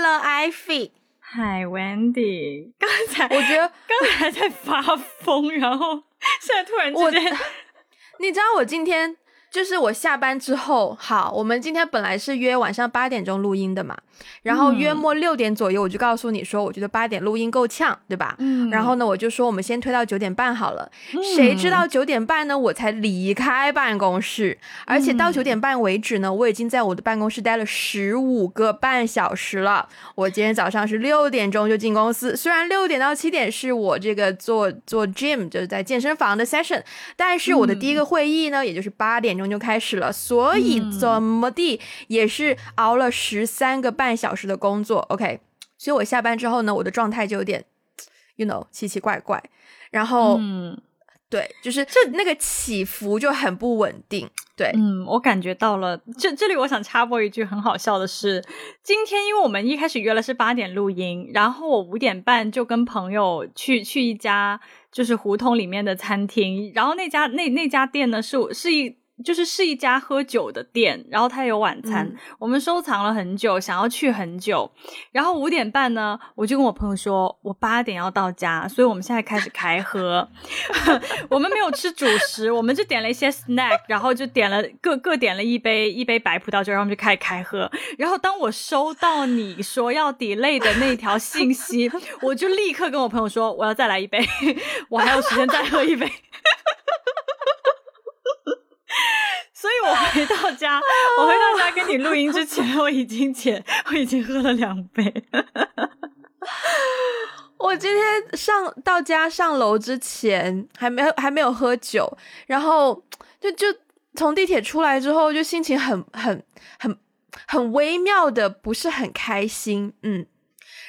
了，Ivy。嗨，Wendy。刚才我觉得刚才在发疯，然后现在突然之间，你知道我今天。就是我下班之后，好，我们今天本来是约晚上八点钟录音的嘛，然后约莫六点左右，我就告诉你说，我觉得八点录音够呛，对吧？嗯。然后呢，我就说我们先推到九点半好了。谁知道九点半呢，我才离开办公室，而且到九点半为止呢，我已经在我的办公室待了十五个半小时了。我今天早上是六点钟就进公司，虽然六点到七点是我这个做做 gym 就是在健身房的 session，但是我的第一个会议呢，也就是八点钟。就开始了，所以怎么地也是熬了十三个半小时的工作。OK，所以我下班之后呢，我的状态就有点，you know，奇奇怪怪。然后，嗯，对，就是这那个起伏就很不稳定。对，嗯，我感觉到了。这这里我想插播一句很好笑的是，今天因为我们一开始约了是八点录音，然后我五点半就跟朋友去去一家就是胡同里面的餐厅，然后那家那那家店呢是是一。就是是一家喝酒的店，然后它有晚餐，我们收藏了很久，想要去很久。然后五点半呢，我就跟我朋友说，我八点要到家，所以我们现在开始开喝。我们没有吃主食，我们就点了一些 snack，然后就点了各各点了一杯一杯白葡萄酒，然后我们就开始开喝。然后当我收到你说要 delay 的那条信息，我就立刻跟我朋友说，我要再来一杯，我还有时间再喝一杯。所以我回到家，我回到家跟你录音之前，我已经前我已经喝了两杯。我今天上到家上楼之前还没有还没有喝酒，然后就就从地铁出来之后，就心情很很很很微妙的不是很开心，嗯。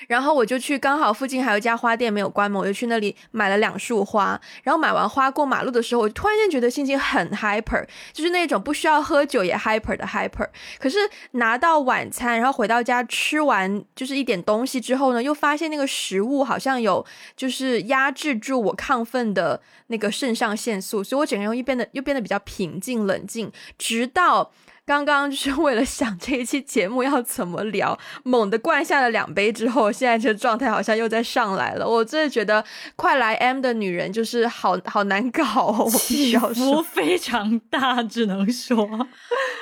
然后我就去，刚好附近还有一家花店没有关门，我就去那里买了两束花。然后买完花过马路的时候，我突然间觉得心情很 hyper，就是那种不需要喝酒也 hyper 的 hyper。可是拿到晚餐，然后回到家吃完就是一点东西之后呢，又发现那个食物好像有就是压制住我亢奋的那个肾上腺素，所以我整个人又变得又变得比较平静冷静，直到。刚刚就是 为了想这一期节目要怎么聊，猛地灌下了两杯之后，现在这状态好像又在上来了。我真的觉得快来 M 的女人就是好好难搞，哦起伏非常大，只能说，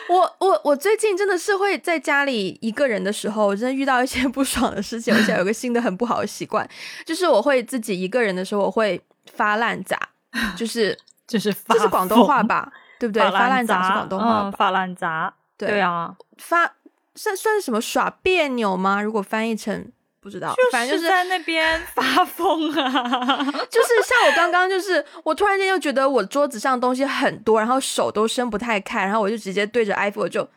我我我最近真的是会在家里一个人的时候，我真的遇到一些 不爽的事情。我现在有个新的很不好的习惯，就是我会自己一个人的时候，我会发烂渣，就是就是这是广东话吧。对不对？发烂杂是广东话，发烂杂。对啊，发算算是什么耍别扭吗？如果翻译成不知道，反正就是在那边 发疯啊。就是像我刚刚，就是我突然间又觉得我桌子上东西很多，然后手都伸不太开，然后我就直接对着 iPhone 就啊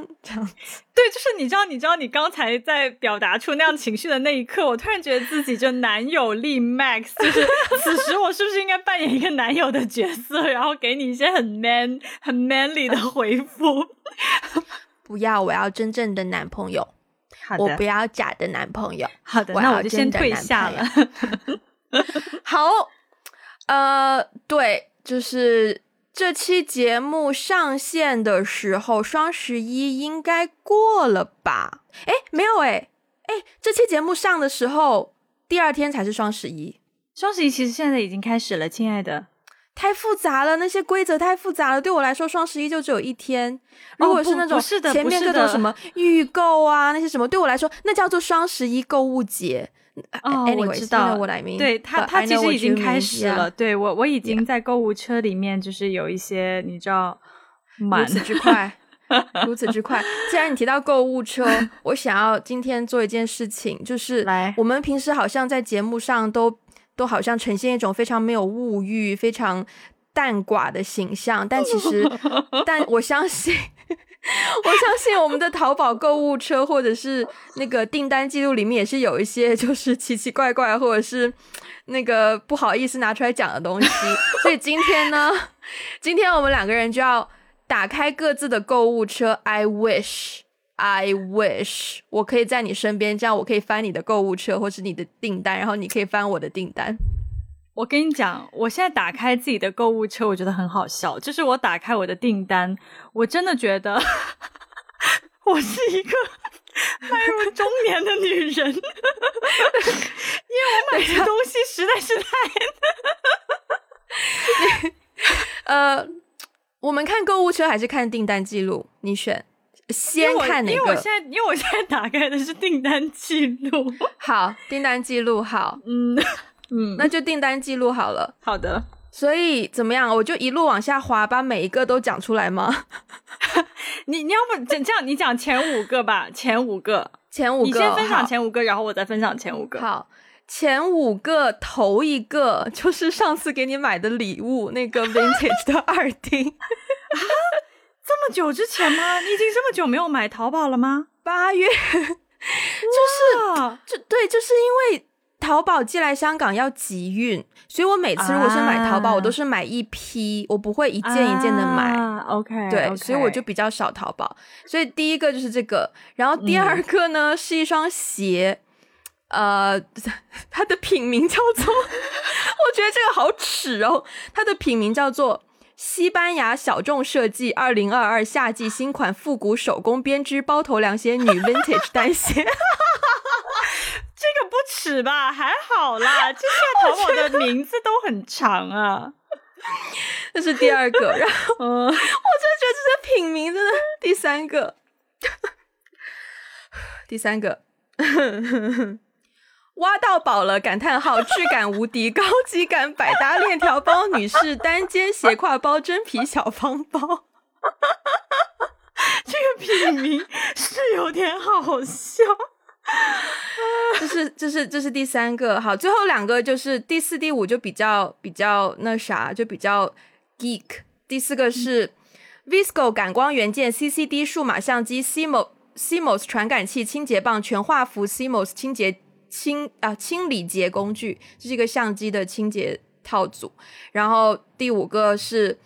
啊 这样子。对，就是你知道，你知道，你刚才在表达出那样情绪的那一刻，我突然觉得自己就男友力 max，就是 此时我是不是应该扮演一个男友的角色，然后给你一些很 man、很 manly 的回复？不要，我要真正的男朋友。好的，我不要假的男朋友。好的，那我就先退下了。好，呃，对，就是。这期节目上线的时候，双十一应该过了吧？哎，没有哎，哎，这期节目上的时候，第二天才是双十一。双十一其实现在已经开始了，亲爱的。太复杂了，那些规则太复杂了。对我来说，双十一就只有一天。如果是那种前面各种什么预购啊，那些什么，对我来说，那叫做双十一购物节。哦，我知道，对他，他其实已经开始了。对我，我已经在购物车里面，就是有一些，你知道，如此之快，如此之快。既然你提到购物车，我想要今天做一件事情，就是来，我们平时好像在节目上都都好像呈现一种非常没有物欲、非常淡寡的形象，但其实，但我相信。我相信我们的淘宝购物车或者是那个订单记录里面也是有一些就是奇奇怪怪或者是那个不好意思拿出来讲的东西，所以今天呢，今天我们两个人就要打开各自的购物车。I wish, I wish，我可以在你身边，这样我可以翻你的购物车或是你的订单，然后你可以翻我的订单。我跟你讲，我现在打开自己的购物车，我觉得很好笑。就是我打开我的订单，我真的觉得我是一个迈入中年的女人，因为我买的东西实在是太……呃，我们看购物车还是看订单记录？你选，先看哪个？因为我现在，因为我现在打开的是订单记录。好，订单记录好，嗯嗯，那就订单记录好了。好的，所以怎么样？我就一路往下滑，把每一个都讲出来吗？你你要不这这样，你讲前五个吧，前五个，前五个，你先分享前五个，然后我再分享前五个。好，前五个头一个就是上次给你买的礼物，那个 vintage 的耳钉，这么久之前吗？你已经这么久没有买淘宝了吗？八月，就是哇就对，就是因为淘宝寄来香港要集运，所以我每次如果是买淘宝，啊我都是买一批，我不会一件一件的买。啊、OK，对所以我就比较少淘宝。所以第一个就是这个，然后第嗯二个呢、是一双鞋，呃，它的品名叫做，我觉得这个好耻哦，它的品名叫做。西班牙小众设计二零二二夏季新款复古手工编织包头凉鞋女 vintage 单鞋，这个不耻吧？还好啦，这些淘宝的名字都很长啊。这是第二个。然后嗯，我真的觉得这品名真的第三个，第三个，挖到宝了！感叹号，质感无敌，高级感，百搭链条包，女士单肩斜挎包，真皮小方包。这个品名是有点好笑。这是这是这是第三个，好，最后两个就是第四、第五就比较比较那啥，就比较 geek。第四个是 Visco 感光元件、CCD 数码相机、CMOS CMOS 传感器、清洁棒、全画幅 CMOS 清洁清啊清理洁工具，这是一个相机的清洁套组。然后第五个是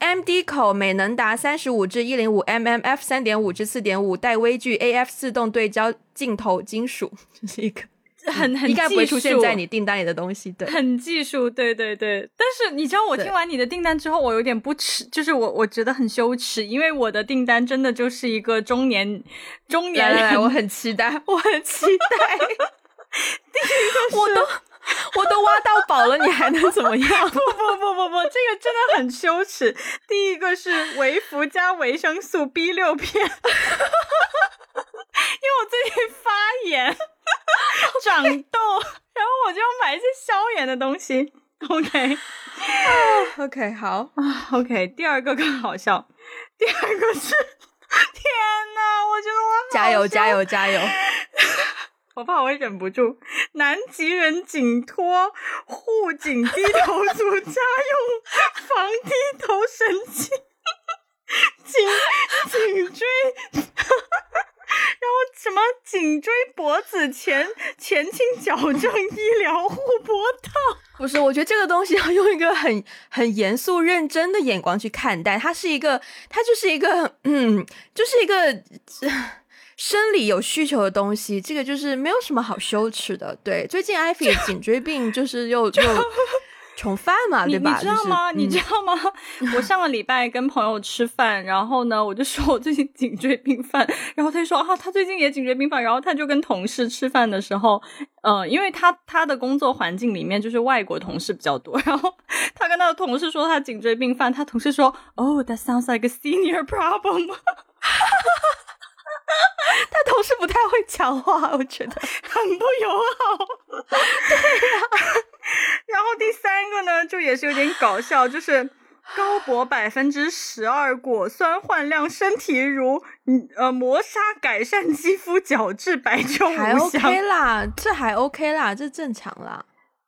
MD 口美能达三十五至一零五 mm f 三点五至四点五带微距 AF 自动对焦镜头金属，这是一个很很应该不会出现在你订单里的东西。对，很技术，对对对。但是你知道，我听完你的订单之后，我有点不耻，就是我我觉得很羞耻，因为我的订单真的就是一个中年中年人，来来来，我很期待，我很期待。我都我都挖到宝了，你还能怎么样？不不不不不，这个真的很羞耻。第一个是维福加维生素 B 六片，因为我最近发炎、长痘，然后我就要买一些消炎的东西。OK OK，好，啊，OK。第二个更好笑，第二个是，天呐，我觉得我好加油笑加油加油！我怕我会忍不住。南极人颈托护颈低头族家用防低头神器，颈颈椎，然后什么颈椎脖子前前倾矫正医疗护脖套。不是，我觉得这个东西要用一个很很严肃认真的眼光去看待，它是一个，它就是一个，嗯，就是一个。呃 生理有需求的东西，这个就是没有什么好羞耻的。对，最近艾菲颈椎病就是又又重犯嘛，对吧？你知道吗？就是、你知嗯道吗？我上个礼拜跟朋友吃饭，然后呢，我就说我最近颈椎病犯，然后他就说啊，他最近也颈椎病犯，然后他就跟同事吃饭的时候，呃，因为他他的工作环境里面就是外国同事比较多，然后他跟他的同事说他颈椎病犯，他同事说，Oh, that sounds like a senior problem，他同事不太会讲话，我觉得。很不友好。对呀、然后第三个呢，就也是有点搞笑，就是高博百分之十二果酸焕亮身体乳，嗯呃磨砂改善肌肤角质白中还无香。OK 啦，这还 OK 啦，这正常啦。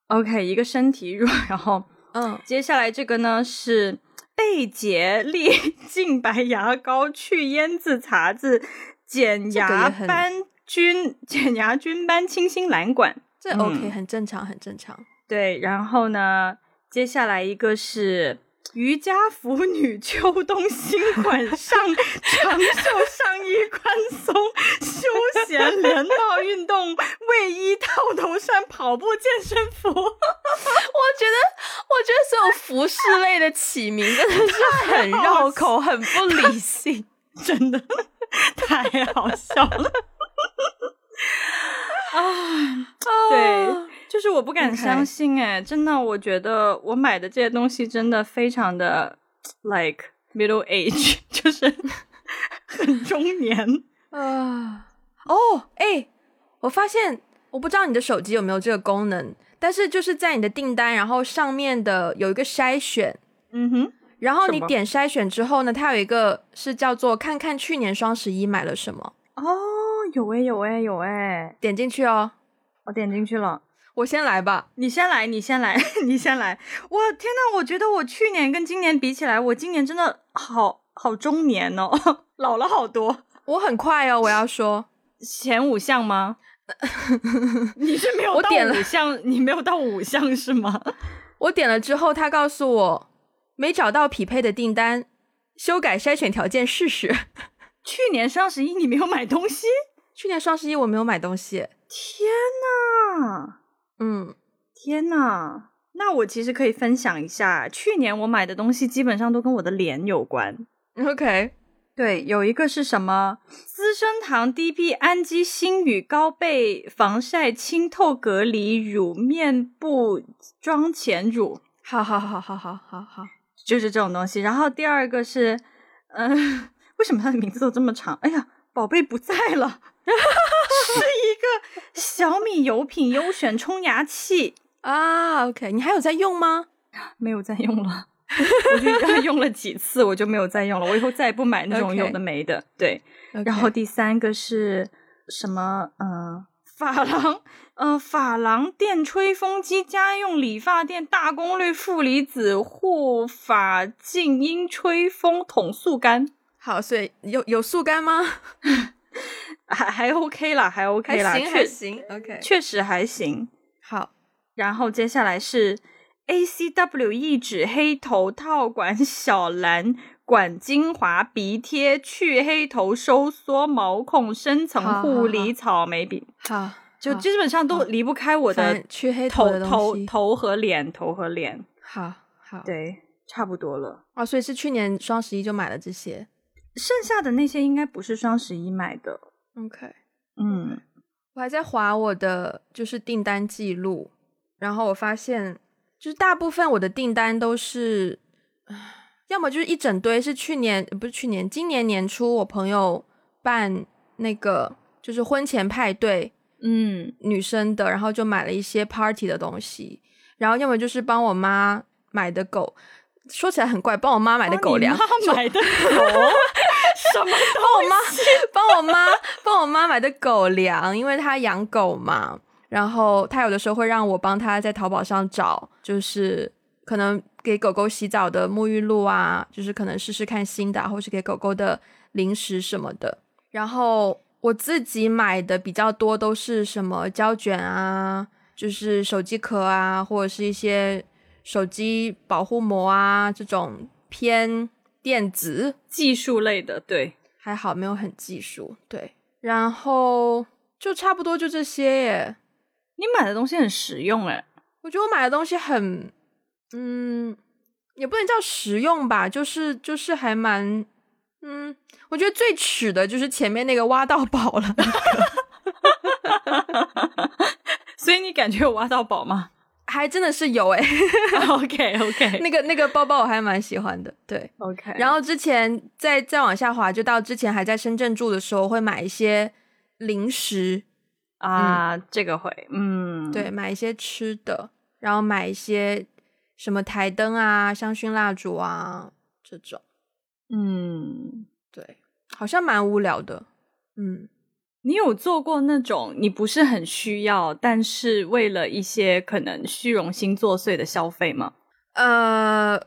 OK，一个身体乳，然后嗯，接下来这个呢是贝洁丽净白牙膏，去烟渍碴子，减牙很斑菌，减牙菌斑清新蓝管。这嗯 OK，、很正常，很正常。对，然后呢，接下来一个是瑜伽服女秋冬新款上 长袖上衣宽松休闲连帽运动卫衣套头衫跑步健身服。我觉得，我觉得所有服饰类的起名真的是很绕口，很不理性。真的 太好笑了。啊，对，啊。就是我不敢相信哎真的，我觉得我买的这些东西真的非常的 like middle age，就是很中年。啊，哦，哎，我发现，我不知道你的手机有没有这个功能，但是就是在你的订单，然后上面的有一个筛选，嗯哼，然后你点筛选之后呢，它有一个是叫做看看去年双十一买了什么，哦，有哎有哎有哎，点进去哦。我点进去了。我先来吧，你先来，你先来，你先来。我天呐，我觉得我去年跟今年比起来，我今年真的好好中年哦，老了好多。我很快哦，我要说，前五项吗？你是没有到我点了五项，你没有到五项是吗？我点了之后，他告诉我没找到匹配的订单，修改筛选条件试试。去年双十一你没有买东西？去年双十一我没有买东西，天呐，嗯，天呐！那我其实可以分享一下，去年我买的东西基本上都跟我的脸有关。OK，对，有一个是什么？资生堂 DP 氨基星宇高倍防晒清透隔离乳面部妆前乳，好好好好好好好，就是这种东西。然后第二个是，嗯、为什么它的名字都这么长？哎呀，宝贝不在了，是一个小米油品优选冲牙器，啊，OK，你还有在用吗？没有再用了。我就用了几次，我就没有再用了。我以后再也不买那种有的没的。对，然后第三个是什么？嗯、发廊，呃，发廊电吹风机家用理发店大功率负离子护发静音吹风筒速干，好，所以有有速干吗？还还 OK 啦，还 OK 啦，还行还行，OK，确实还行。好，然后接下来是 ACW 一指黑头套管小蓝管精华鼻贴去黑头收缩毛孔深层护理草莓饼，好，就基本上都离不开我的去黑头头头和脸，头和脸，好好，对，差不多了。啊，所以是去年双十一就买了这些。剩下的那些应该不是双十一买的，，OK。嗯，我还在划我的就是订单记录，然后我发现就是大部分我的订单都是，唉要么就是一整堆是去年呃不是去年，今年年初我朋友办那个就是婚前派对，嗯，女生的，然后就买了一些 party 的东西，然后要么就是帮我妈买的狗，说起来很怪，帮我妈买的狗粮，买的狗，什么帮我妈帮我妈帮我妈买的狗粮，因为她养狗嘛，然后她有的时候会让我帮她在淘宝上找，就是可能给狗狗洗澡的沐浴露啊，就是可能试试看新的啊，或是给狗狗的零食什么的。然后我自己买的比较多都是什么胶卷啊，就是手机壳啊，或者是一些手机保护膜啊这种偏电子。技术类的，对，还好没有很技术，对，然后就差不多就这些耶。你买的东西很实用哎，我觉得我买的东西很，嗯，也不能叫实用吧，就是就是还蛮，嗯，我觉得最耻的就是前面那个挖到宝了，所以你感觉有挖到宝吗 还真的是有哎。？OK OK 那个那个包包我还蛮喜欢的，对。OK，然后之前再再往下滑，就到之前还在深圳住的时候，会买一些零食，啊，这个会，嗯，对，买一些吃的，然后买一些什么台灯啊、香薰蜡烛啊这种，嗯，对，好像蛮无聊的。嗯，你有做过那种你不是很需要，但是为了一些可能虚荣心作祟的消费吗？呃，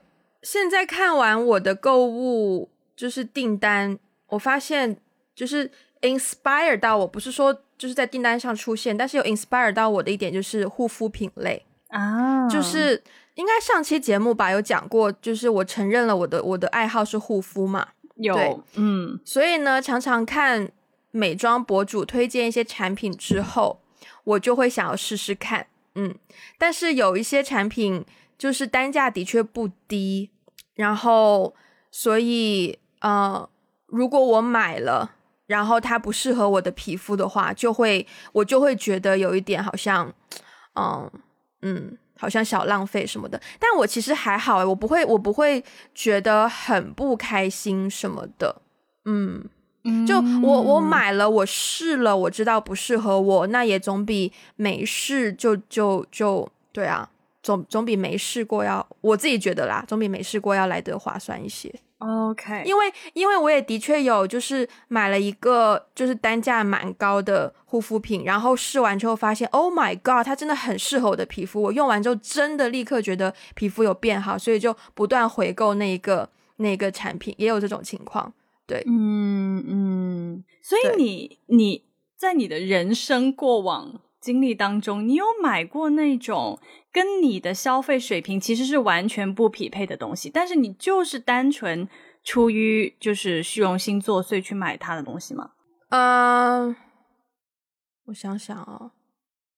现在看完我的购物就是订单，我发现就是 inspire 到我，不是说就是在订单上出现，但是有 inspire 到我的一点就是护肤品类。啊就是应该上期节目吧有讲过，就是我承认了我的我的爱好是护肤嘛，对有，嗯。所以呢，常常看美妆博主推荐一些产品之后，我就会想要试试看，嗯，但是有一些产品就是单价的确不低，然后所以呃，如果我买了，然后它不适合我的皮肤的话，就会我就会觉得有一点好像，嗯嗯，好像小浪费什么的。但我其实还好，我不会我不会觉得很不开心什么的。嗯，就我我买了，我试了，我知道不适合我，那也总比没试就就就对啊，总总比没试过要，我自己觉得啦，总比没试过要来得划算一些。OK，因为因为我也的确有就是买了一个就是单价蛮高的护肤品，然后试完之后发现，Oh my god，它真的很适合我的皮肤。我用完之后真的立刻觉得皮肤有变好，所以就不断回购那一个那一个产品，也有这种情况。对，嗯嗯，所以你你在你的人生过往经历当中，你有买过那种跟你的消费水平其实是完全不匹配的东西，但是你就是单纯出于就是虚荣心作祟去买它的东西吗？嗯、我想想哦，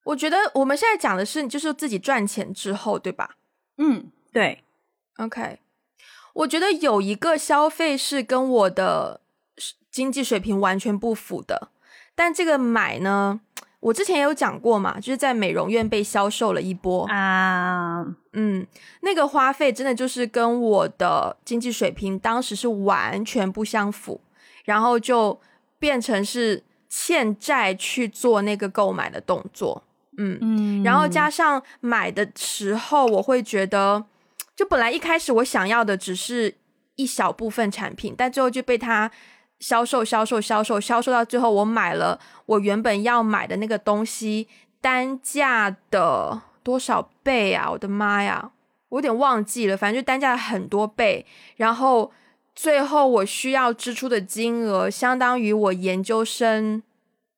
我觉得我们现在讲的是就是自己赚钱之后，对吧？嗯，对，OK，我觉得有一个消费是跟我的经济水平完全不符的，但这个买呢，我之前也有讲过嘛，就是在美容院被销售了一波，啊，嗯，那个花费真的就是跟我的经济水平当时是完全不相符，然后就变成是欠债去做那个购买的动作，嗯嗯，然后加上买的时候，我会觉得，就本来一开始我想要的只是一小部分产品，但最后就被他销售、销售、销售、销售到最后，我买了我原本要买的那个东西单价的多少倍啊！我的妈呀，我有点忘记了，反正就单价很多倍，然后最后我需要支出的金额相当于我研究生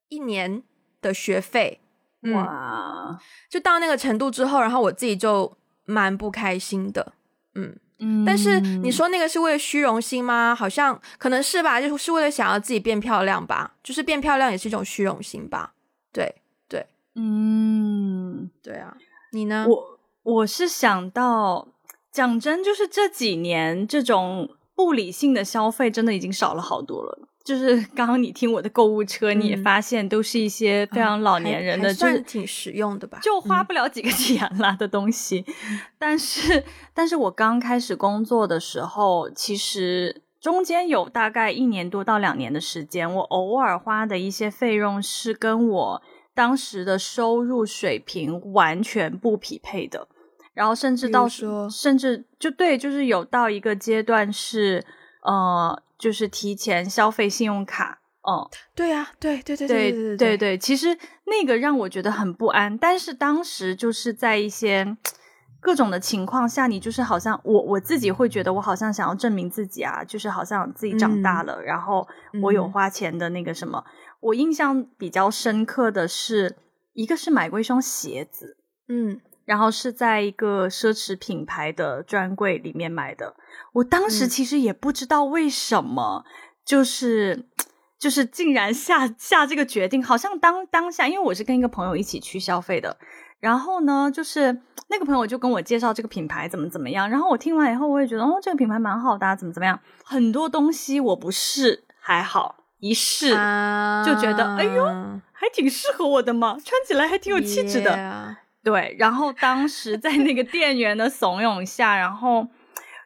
一年的学费。嗯，哇，就到那个程度之后，然后我自己就蛮不开心的，嗯。嗯但是你说那个是为了虚荣心吗？好像可能是吧，就是为了想要自己变漂亮吧，就是变漂亮也是一种虚荣心吧。对对嗯。对啊，你呢？我我是想到，讲真，就是这几年这种不理性的消费真的已经少了好多了。就是 刚刚你听我的购物车，你也嗯发现都是一些非常老年人的，就是算挺实用的吧？就花不了几个钱啦的东西。但是，但是我刚开始工作的时候，其实中间有大概一年多到两年的时间，我偶尔花的一些费用是跟我当时的收入水平完全不匹配的。然后甚至到如说甚至就对，就是有到一个阶段是呃，就是提前消费信用卡，嗯，对啊，对对对对对对对，其实那个让我觉得很不安，但是当时就是在一些各种的情况下，你就是好像我我自己会觉得我好像想要证明自己啊，就是好像自己长大了，然后我有嗯花钱的那个什么。我印象比较深刻的是，一个是买过一双鞋子，嗯然后是在一个奢侈品牌的专柜里面买的。我当时嗯其实也不知道为什么，就是就是竟然下下这个决定，好像当当下，因为我是跟一个朋友一起去消费的，然后呢，就是那个朋友就跟我介绍这个品牌怎么怎么样，然后我听完以后，我也觉得哦，这个品牌蛮好的、啊，怎么怎么样，很多东西我不试还好，一试、啊，就觉得哎呦还挺适合我的嘛，穿起来还挺有气质的。对，然后当时在那个店员的怂恿下，然后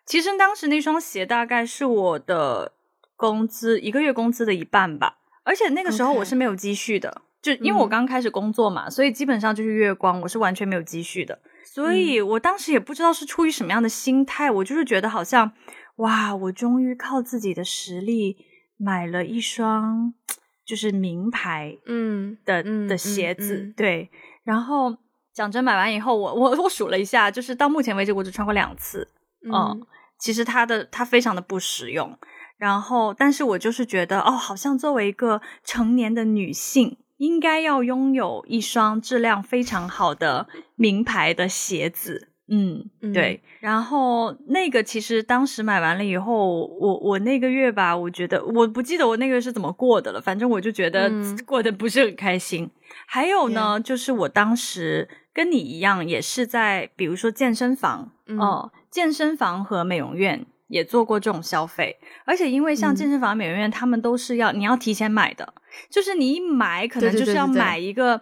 其实当时那双鞋大概是我的工资一个月工资的一半吧，而且那个时候我是没有积蓄的就因为我嗯。刚开始工作嘛，所以基本上就是月光，我是完全没有积蓄的，所以我当时也不知道是出于什么样的心态，我就是觉得好像哇，我终于靠自己的实力买了一双 就是名牌嗯的、嗯的鞋子，嗯嗯。对。然后讲真，买完以后，我我我数了一下，就是到目前为止我只穿过两次。嗯嗯其实它的它非常的不实用。然后，但是我就是觉得，哦，好像作为一个成年的女性，应该要拥有一双质量非常好的名牌的鞋子。嗯，嗯对。然后那个其实当时买完了以后，我我那个月吧，我觉得我不记得我那个月是怎么过的了，反正我就觉得嗯过得不是很开心。还有呢就是我当时跟你一样，也是在比如说健身房嗯哦、健身房和美容院也做过这种消费，而且因为像健身房、美容院，他们都是要你要提前买的，就是你一买可能就是要买一个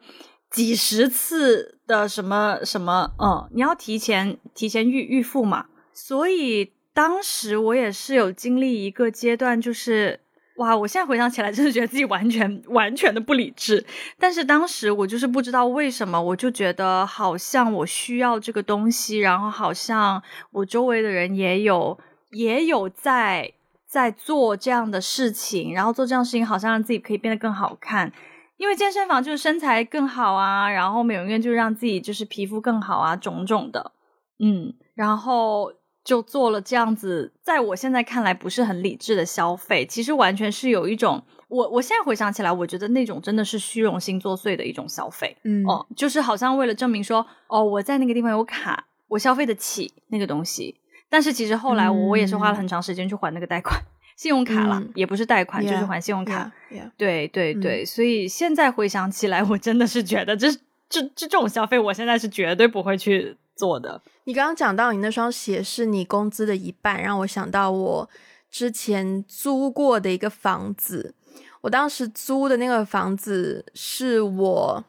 几十次的什么什么，嗯，你要提前提前预预付嘛。所以当时我也是有经历一个阶段，就是。哇！我现在回想起来，真的觉得自己完全完全的不理智。但是当时我就是不知道为什么，我就觉得好像我需要这个东西，然后好像我周围的人也有也有在在做这样的事情，然后做这样事情好像让自己可以变得更好看。因为健身房就是身材更好啊，然后美容院就是让自己就是皮肤更好啊，种种的。嗯，然后。就做了这样子，在我现在看来不是很理智的消费，其实完全是有一种，我我现在回想起来，我觉得那种真的是虚荣心作祟的一种消费，嗯。哦，就是好像为了证明说，哦，我在那个地方有卡，我消费得起那个东西，但是其实后来我也是花了很长时间去还那个贷款，信用卡了，也不是贷款，就是还信用卡，对对对，所以现在回想起来，我真的是觉得这这这种消费，我现在是绝对不会去。做的，你刚刚讲到你那双鞋是你工资的一半，让我想到我之前租过的一个房子。我当时租的那个房子是我，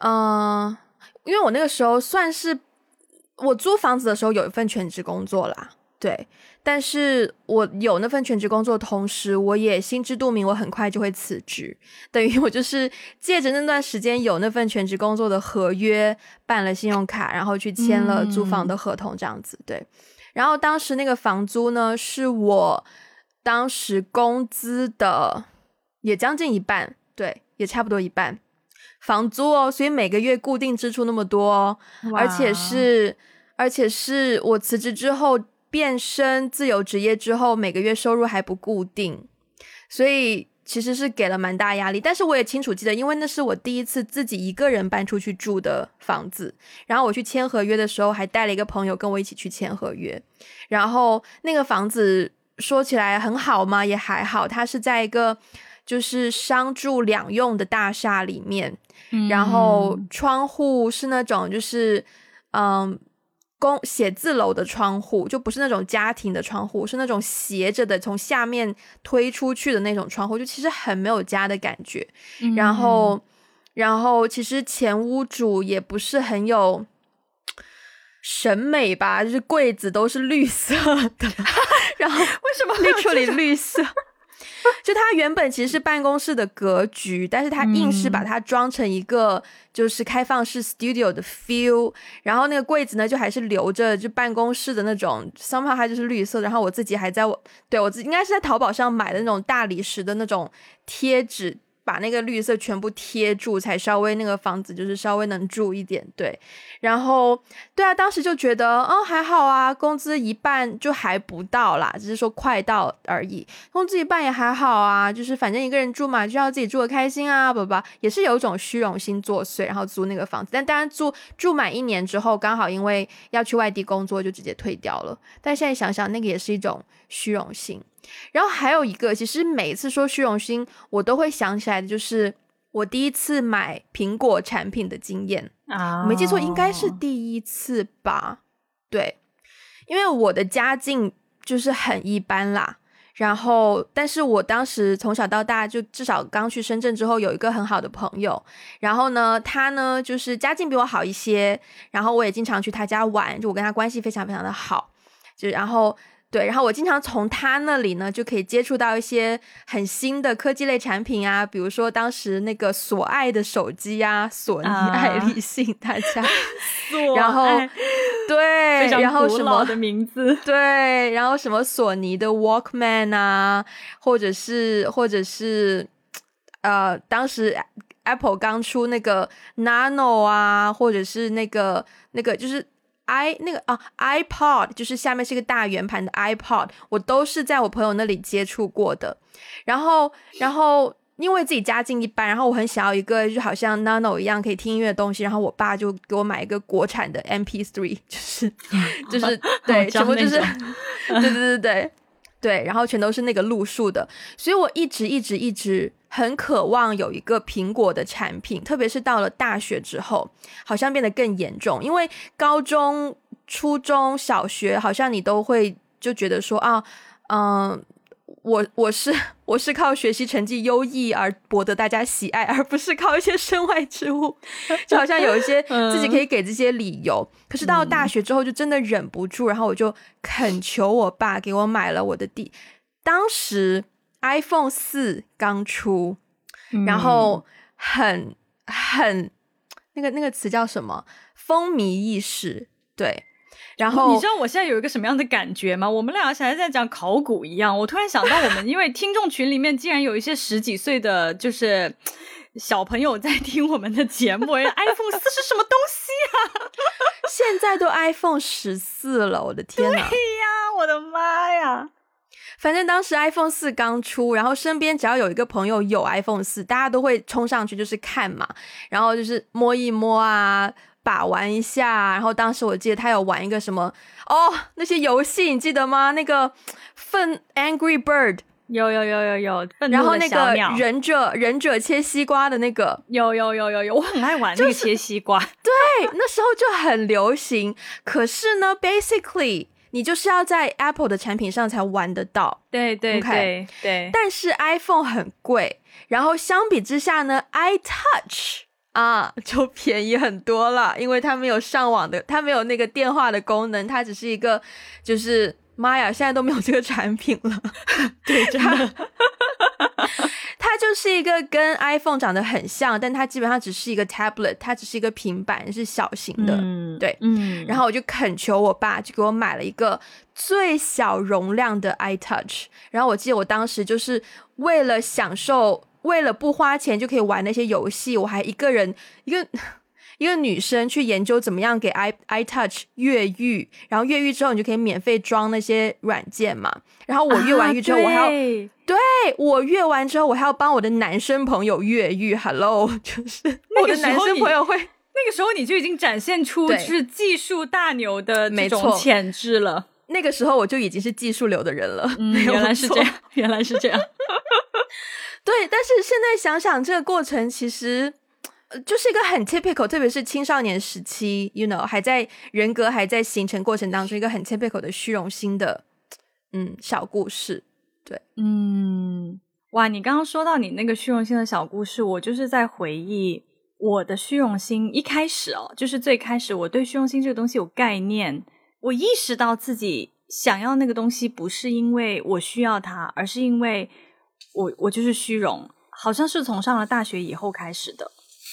嗯，因为我那个时候算是我租房子的时候有一份全职工作啦，对。但是我有那份全职工作，同时我也心知肚明，我很快就会辞职。等于我就是借着那段时间有那份全职工作的合约，办了信用卡，然后去签了租房的合同，这样子。对。然后当时那个房租呢，是我当时工资的也将近一半，对，也差不多一半房租哦。所以每个月固定支出那么多哦，而且是而且是我辞职之后。变身自由职业之后，每个月收入还不固定，所以其实是给了蛮大压力。但是我也清楚记得，因为那是我第一次自己一个人搬出去住的房子，然后我去签合约的时候，还带了一个朋友跟我一起去签合约。然后那个房子说起来很好嘛？也还好，它是在一个就是商住两用的大厦里面，然后窗户是那种就是嗯。公写字楼的窗户就不是那种家庭的窗户，是那种斜着的，从下面推出去的那种窗户，就其实很没有家的感觉。然后，然后其实前屋主也不是很有审美吧，就是柜子都是绿色的，然后为什么 literally 绿色？就它原本其实是办公室的格局，但是它硬是把它装成一个就是开放式 studio 的 feel，然后那个柜子呢就还是留着就办公室的那种，somehow 它就是绿色，然后我自己还在我对我自己应该是在淘宝上买的那种大理石的那种贴纸。把那个绿色全部贴住，才稍微那个房子就是稍微能住一点，对。然后，对啊，当时就觉得，哦，还好啊，工资一半就还不到啦，只是说快到而已。工资一半也还好啊，就是反正一个人住嘛，就要自己住的开心啊，不不，也是有一种虚荣心作祟，然后租那个房子。但当然住住满一年之后，刚好因为要去外地工作，就直接退掉了。但现在想想，那个也是一种虚荣心。然后还有一个，其实每一次说虚荣心，我都会想起来的，就是我第一次买苹果产品的经验啊，没记错，应该是第一次吧？对，因为我的家境就是很一般啦。然后，但是我当时从小到大，就至少刚去深圳之后，有一个很好的朋友。然后呢，他呢就是家境比我好一些，然后我也经常去他家玩，就我跟他关系非常非常的好。就然后。对，然后我经常从他那里呢，就可以接触到一些很新的科技类产品啊，比如说当时那个索爱的手机啊，索尼爱立信，大家，然后对，然后什么的名字，对，然后什么索尼的 Walkman 啊，或者是或者是呃，当时 Apple 刚出那个 Nano 啊，或者是那个那个就是。I 那个啊，iPod 就是下面是一个大圆盘的 iPod，我都是在我朋友那里接触过的。然后，然后因为自己家境一般，然后我很想要一个就好像 Nano 一样可以听音乐的东西，然后我爸就给我买一个国产的 MP3，就是就是 对，全部就是对对对对对，然后全都是那个路数的，所以我一直一直一直。很渴望有一个苹果的产品，特别是到了大学之后，好像变得更严重。因为高中、初中小学好像你都会就觉得说啊，嗯。我我是我是靠学习成绩优异而博得大家喜爱，而不是靠一些身外之物，就好像有一些自己可以给这些理由。可是到了大学之后，就真的忍不住，然后我就恳求我爸给我买了我的第，当时 iPhone 四刚出，然后很很那个那个词叫什么风靡一时，对。然后你知道我现在有一个什么样的感觉吗？我们俩现在在讲考古一样。我突然想到，我们 因为听众群里面竟然有一些十几岁的，就是小朋友在听我们的节目。iPhone 四是什么东西啊？现在都 iPhone 十四了，我的天呐！对呀，我的妈呀！反正当时 iPhone 四刚出，然后身边只要有一个朋友有 iPhone 四，大家都会冲上去就是看嘛，然后就是摸一摸啊。把玩一下，然后当时我记得他有玩一个什么哦，那些游戏你记得吗？那个愤 Angry Bird 有有有有有，然后那个忍者忍者切西瓜的那个有有有有有，我很爱玩那个切西瓜，对，那时候就很流行。可是呢，basically 你就是要在 Apple 的产品上才玩得到，对对对对。但是 iPhone 很贵，然后相比之下呢，iTouch。啊，就便宜很多了，因为它没有上网的，它没有那个电话的功能，它只是一个，就是妈呀，现在都没有这个产品了。对，真的，它就是一个跟 iPhone 长得很像，但它基本上只是一个 tablet，它只是一个平板，是小型的。嗯，对，嗯。然后我就恳求我爸，就给我买了一个最小容量的 iTouch。然后我记得我当时就是为了享受。为了不花钱就可以玩那些游戏，我还一个人一个一个女生去研究怎么样给 i iTouch 越狱，然后越狱之后你就可以免费装那些软件嘛。然后我越完狱之后，我还要对我越完之后，我还要帮我的男生朋友越狱。Hello，就是我的男生朋友会那个时候你就已经展现出是技术大牛的这种潜质了。那个时候我就已经是技术流的人了。嗯，原来是这样，原来是这样。对，但是现在想想，这个过程其实就是一个很 typical，特别是青少年时期，you know，还在人格还在形成过程当中，一个很 typical 的虚荣心的，嗯，小故事。对，嗯，哇，你刚刚说到你那个虚荣心的小故事，我就是在回忆我的虚荣心。一开始哦，就是最开始我对虚荣心这个东西有概念，我意识到自己想要那个东西，不是因为我需要它，而是因为。我我就是虚荣，好像是从上了大学以后开始的。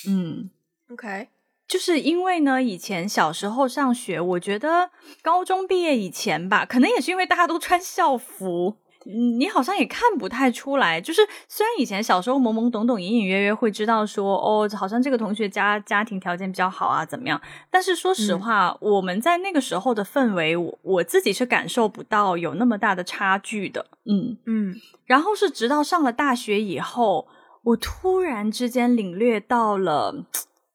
嗯，OK，就是因为呢，以前小时候上学，我觉得高中毕业以前吧，可能也是因为大家都穿校服。你好像也看不太出来，就是虽然以前小时候懵懵懂懂、隐隐约约会知道说，哦，好像这个同学家家庭条件比较好啊，怎么样？但是说实话，我们在那个时候的氛围，我我自己是感受不到有那么大的差距的。嗯嗯。然后是直到上了大学以后，我突然之间领略到了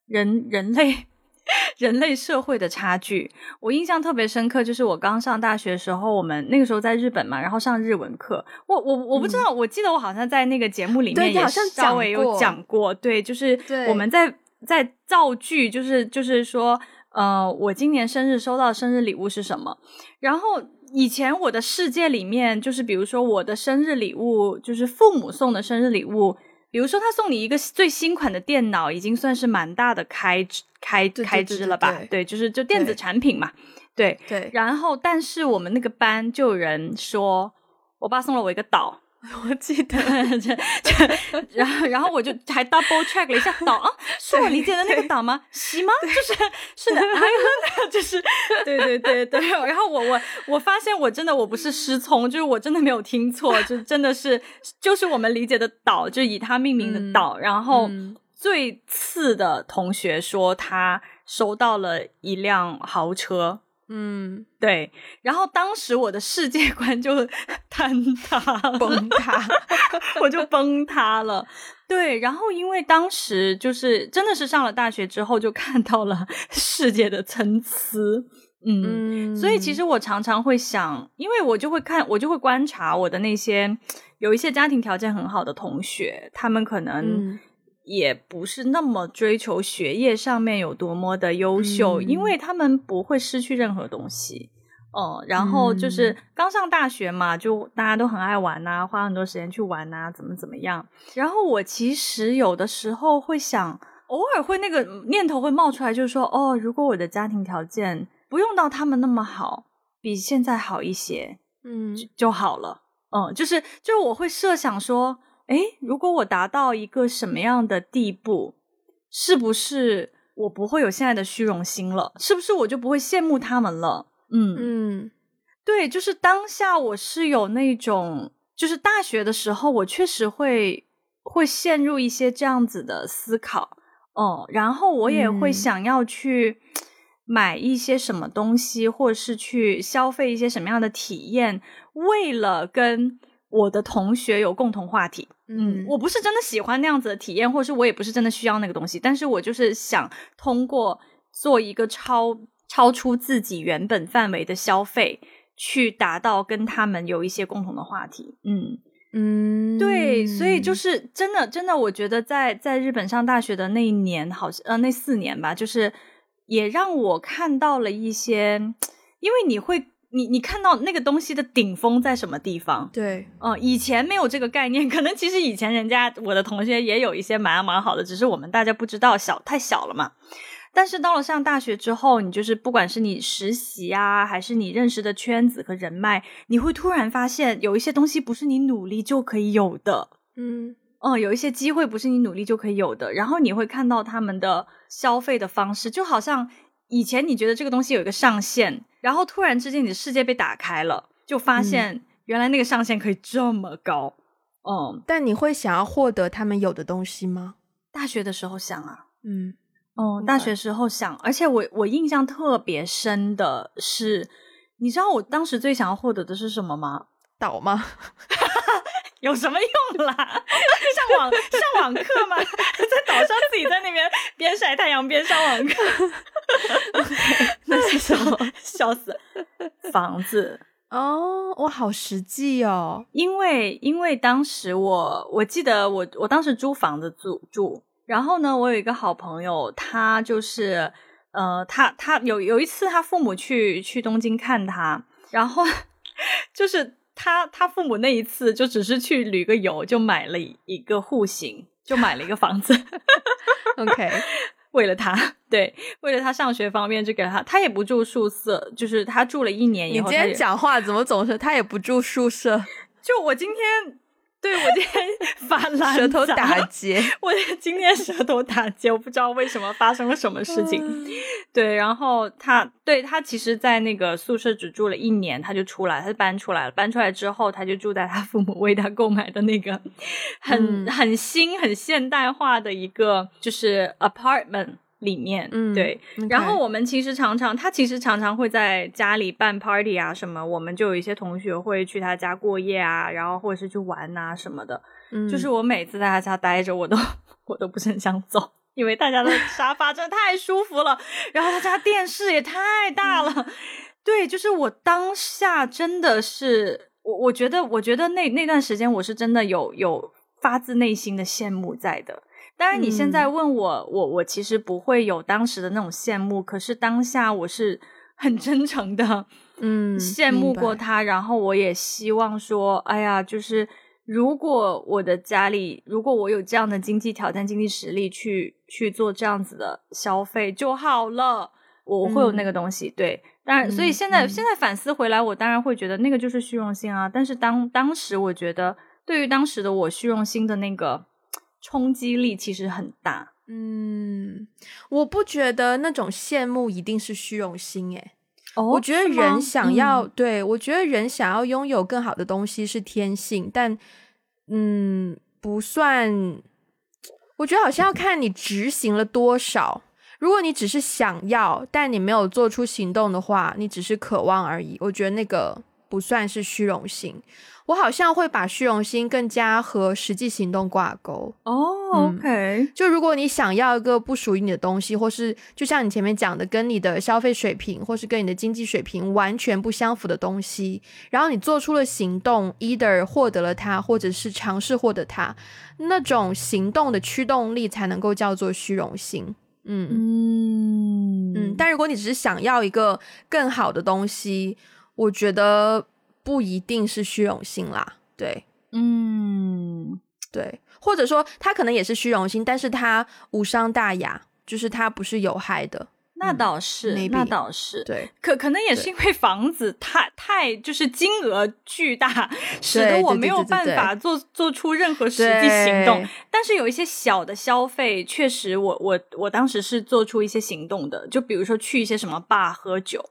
人人类。人类社会的差距，我印象特别深刻。就是我刚上大学的时候，我们那个时候在日本嘛，然后上日文课。我我我不知道，我记得我好像在那个节目里面也稍微有讲过。对，就是我们在在造句，就是就是说，呃，我今年生日收到生日礼物是什么？然后以前我的世界里面，就是比如说我的生日礼物，就是父母送的生日礼物。比如说，他送你一个最新款的电脑，已经算是蛮大的开支开开支了吧？对，就是就电子产品嘛。对对。然后，但是我们那个班就有人说，我爸送了我一个岛。我记得，这这 然后然后我就还 double check 了一下岛啊，是我理解的那个岛吗？是吗？就是是的，就是对对对对。然后我我我发现我真的我不是失聪，就是我真的没有听错，就真的是就是我们理解的岛，就以它命名的岛。然后最次的同学说他收到了一辆豪车。嗯，对。然后当时我的世界观就 坍塌、崩塌，我就崩塌了。对，然后因为当时就是真的是上了大学之后，就看到了 世界的参差。嗯，所以其实我常常会想，因为我就会看，我就会观察我的那些有一些家庭条件很好的同学，他们可能。也不是那么追求学业上面有多么的优秀，因为他们不会失去任何东西。哦，然后就是刚上大学嘛，就大家都很爱玩呐，花很多时间去玩呐，怎么怎么样。然后我其实有的时候会想，偶尔会那个念头会冒出来，就是说，哦，如果我的家庭条件不用到他们那么好，比现在好一些，嗯就好了。嗯，就是就是我会设想说，诶，如果我达到一个什么样的地步，是不是我不会有现在的虚荣心了？是不是我就不会羡慕他们了？嗯嗯对，就是当下我是有那种，就是大学的时候，我确实会会陷入一些这样子的思考，哦，然后我也会嗯想要去买一些什么东西，或者是去消费一些什么样的体验，为了跟我的同学有共同话题。嗯，我不是真的喜欢那样子的体验，或者是我也不是真的需要那个东西，但是我就是想通过做一个超超出自己原本范围的消费，去达到跟他们有一些共同的话题。嗯，嗯，对，所以就是真的真的，我觉得在在日本上大学的那一年，好像呃那四年吧，就是也让我看到了一些，因为你会。你你看到那个东西的顶峰在什么地方？对，嗯，以前没有这个概念，可能其实以前人家我的同学也有一些蛮蛮好的，只是我们大家不知道，小太小了嘛。但是到了上大学之后，你就是不管是你实习啊，还是你认识的圈子和人脉，你会突然发现有一些东西不是你努力就可以有的。嗯嗯，有一些机会不是你努力就可以有的，然后你会看到他们的消费的方式，就好像以前你觉得这个东西有一个上限，然后突然之间你的世界被打开了，就发现原来那个上限可以这么高。嗯，但你会想要获得他们有的东西吗？大学的时候想啊，嗯哦、大学时候想，而且我我印象特别深的是，你知道我当时最想要获得的是什么吗？岛吗？有什么用啦？上网上网课吗？在岛上自己在那边边晒太阳边上网课，那是什么？笑死！房子，哦，我，好实际哦。因为因为当时我我记得我我当时租房子住住，然后呢，我有一个好朋友，他就是呃，他他有有一次他父母去去东京看他，然后就是他他父母那一次就只是去旅个游，就买了一个户型，就买了一个房子。OK，为了他，对，为了他上学方便，就给了他。他也不住宿舍，就是他住了一年以后，你今天讲话怎么总是他也不住宿舍，就我今天，对我今天 发烂舌头打结？我今天舌头打结，我不知道为什么发生了什么事情。嗯对，然后他对他其实，在那个宿舍只住了一年，他就出来，他就搬出来了。搬出来之后，他就住在他父母为他购买的那个很、嗯很新、很现代化的一个就是 apartment 里面。嗯对。然后我们其实常常，他其实常常会在家里办 party 啊什么，我们就有一些同学会去他家过夜啊，然后或者是去玩啊什么的。嗯就是我每次在他家待着，我都 我都不是很想走，因为大家的沙发真的太舒服了，然后他家电视也太大了。对，就是我当下真的是我，我觉得，我觉得那那段时间我是真的有有发自内心的羡慕在的。当然，你现在问我，我我其实不会有当时的那种羡慕，可是当下我是 很真诚的，嗯羡慕过他，然后我也希望说，哎呀，就是如果我的家里，如果我有这样的经济条件、经济实力去去做这样子的消费就好了，我会有那个东西。对，当然，所以嗯现在、嗯现在反思回来，我当然会觉得那个就是虚荣心啊。但是当当时我觉得，对于当时的我，虚荣心的那个冲击力其实很大。嗯，我不觉得那种羡慕一定是虚荣心，诶，哦我觉得人想要、嗯对我觉得人想要拥有更好的东西是天性，但嗯，不算。我觉得好像要看你执行了多少。如果你只是想要，但你没有做出行动的话，你只是渴望而已。我觉得那个不算是虚荣心。我好像会把虚荣心更加和实际行动挂钩。哦嗯，OK，就如果你想要一个不属于你的东西，或是就像你前面讲的，跟你的消费水平或是跟你的经济水平完全不相符的东西，然后你做出了行动，either 获得了它，或者是尝试获得它，那种行动的驱动力才能够叫做虚荣心。嗯嗯嗯，但如果你只是想要一个更好的东西，我觉得不一定是虚荣心啦。对，嗯，对，或者说他可能也是虚荣心，但是他无伤大雅，就是他不是有害的。那倒是，那倒是，对，可可能也是因为房子太太就是金额巨大，使得我没有办法做做出任何实际行动。但是有一些小的消费，确实我我我当时是做出一些行动的，就比如说去一些什么吧喝酒，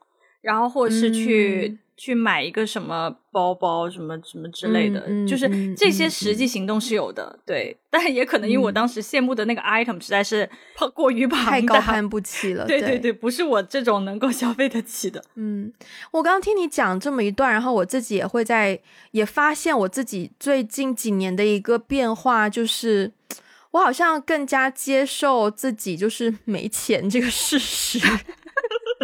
然后或者是去。去买一个什么包包，什么什么之类的，就是这些实际行动是有的，对。但也可能因为我当时羡慕的那个 item 实在是过于庞大，太高攀不起了。对对对，不是我这种能够消费得起的。嗯，我刚刚听你讲这么一段，然后我自己也会在也发现我自己最近几年的一个变化，就是我好像更加接受自己就是没钱这个事实。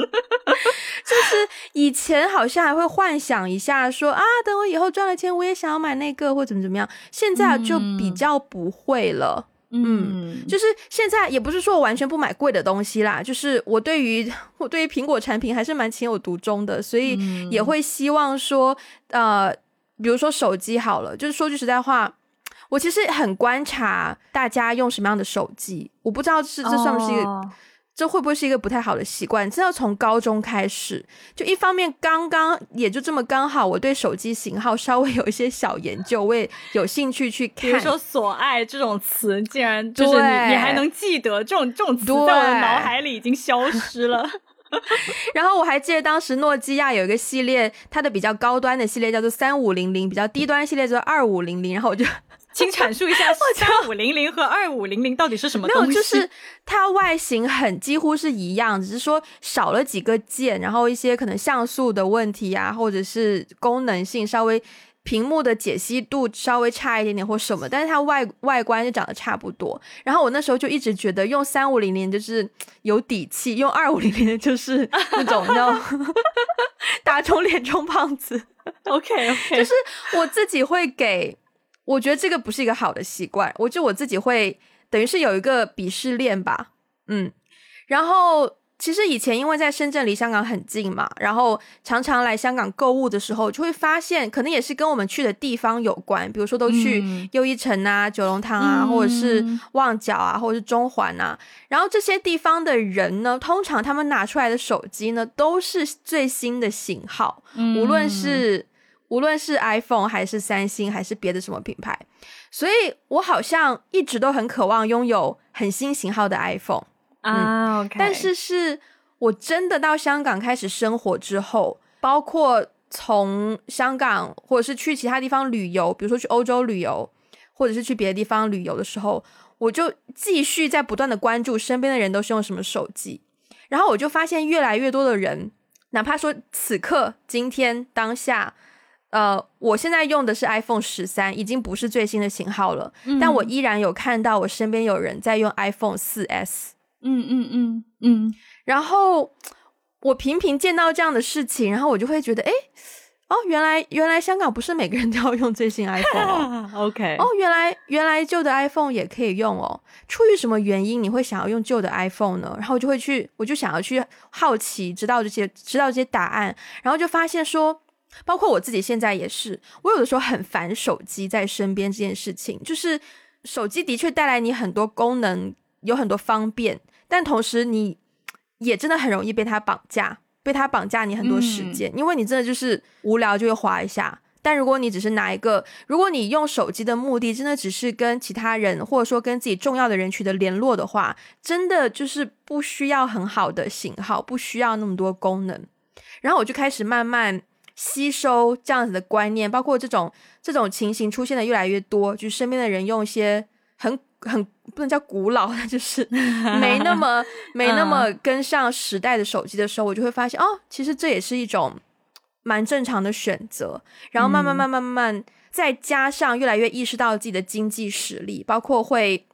就是以前好像还会幻想一下，说啊，等我以后赚了钱，我也想要买那个或怎么怎么样。现在就比较不会了，嗯，就是现在也不是说我完全不买贵的东西啦，就是我对于我对于苹果产品还是蛮情有独钟的，所以也会希望说，呃，比如说手机好了，就是说句实在话，我其实很观察大家用什么样的手机，我不知道是这算不是一个。这会不会是一个不太好的习惯？这要从高中开始。就一方面，刚刚也就这么刚好，我对手机型号稍微有一些小研究，我也有兴趣去看。比如说“所爱”这种词，竟然就是你，你还能记得这种这种词，在我的脑海里已经消失了。然后我还记得当时诺基亚有一个系列，它的比较高端的系列叫做三五零零，比较低端系列叫做二五零零。然后我就。请阐述一下三五零零和二五零零到底是什么东西？没有，就是它外形很几乎是一样，只是说少了几个键，然后一些可能像素的问题啊，或者是功能性稍微屏幕的解析度稍微差一点点或什么，但是它外外观就长得差不多。然后我那时候就一直觉得用三五零零就是有底气，用二五零零就是那种叫 打肿脸充胖子。OK OK，就是我自己会给。我觉得这个不是一个好的习惯，我就我自己会等于是有一个鄙视链吧，嗯，然后其实以前因为在深圳离香港很近嘛，然后常常来香港购物的时候，就会发现可能也是跟我们去的地方有关，比如说都去又一城啊、九龙塘啊，或者是旺角啊，或者是中环啊，然后这些地方的人呢，通常他们拿出来的手机呢，都是最新的型号，无论是。无论是 iPhone 还是三星还是别的什么品牌，所以我好像一直都很渴望拥有很新型号的 iPhone 啊。但是是我真的到香港开始生活之后，包括从香港或者是去其他地方旅游，比如说去欧洲旅游，或者是去别的地方旅游的时候，我就继续在不断的关注身边的人都是用什么手机，然后我就发现越来越多的人，哪怕说此刻、今天、当下。呃，我现在用的是 iPhone 十三，已经不是最新的型号了，但我依然有看到我身边有人在用 iPhone 四 S。嗯嗯嗯嗯。然后我频频见到这样的事情，然后我就会觉得，哎，哦，原来原来香港不是每个人都要用最新 iPhone 哦。OK。哦，原来原来旧的 iPhone 也可以用哦。出于什么原因你会想要用旧的 iPhone 呢？然后我就会去，我就想要去好奇，知道这些，知道这些答案，然后就发现说。包括我自己现在也是，我有的时候很烦手机在身边这件事情。就是手机的确带来你很多功能，有很多方便，但同时你也真的很容易被它绑架，被它绑架你很多时间，因为你真的就是无聊就会划一下。但如果你只是拿一个，如果你用手机的目的真的只是跟其他人或者说跟自己重要的人取得联络的话，真的就是不需要很好的型号，不需要那么多功能。然后我就开始慢慢。吸收这样子的观念，包括这种这种情形出现的越来越多，就是身边的人用一些很很不能叫古老，就是 没那么没那么跟上时代的手机的时候，我就会发现哦，其实这也是一种蛮正常的选择。然后慢慢慢慢慢慢，再加上越来越意识到自己的经济实力，包括会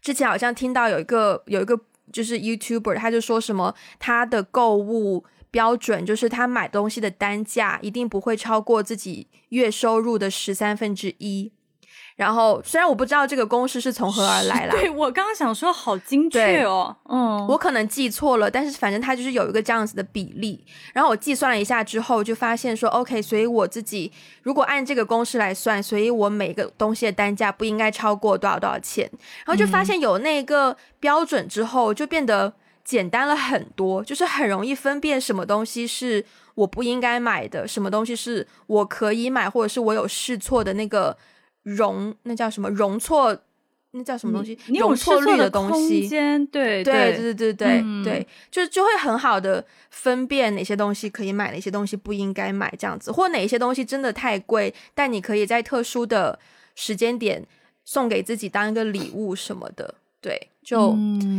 之前好像听到有一个有一个就是 YouTuber，他就说什么他的购物。标准就是他买东西的单价一定不会超过自己月收入的十三分之一，然后虽然我不知道这个公式是从何而来啦，对我刚刚想说好精确哦，嗯，我可能记错了，但是反正它就是有一个这样子的比例。然后我计算了一下之后，就发现说，OK，所以我自己如果按这个公式来算，所以我每个东西的单价不应该超过多少多少钱。然后就发现有那个标准之后，就变得简单了很多，就是很容易分辨什么东西是我不应该买的，什么东西是我可以买，或者是我有试错的那个。容那叫什么容错？那叫什么东西？容错率的东西？对对对对对对对，就就会很好的分辨哪些东西可以买，哪些东西不应该买，这样子，或哪些东西真的太贵，但你可以在特殊的时间点送给自己当一个礼物什么的。对，就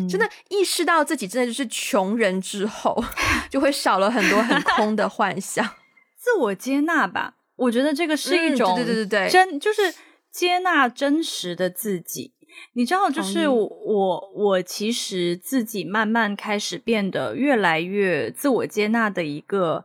真的意识到自己真的就是穷人之后，就会少了很多很空的幻想，自我接纳吧。我觉得这个是一种对对对对真就是。接纳真实的自己，你知道，就是我，我其实自己慢慢开始变得越来越自我接纳的一个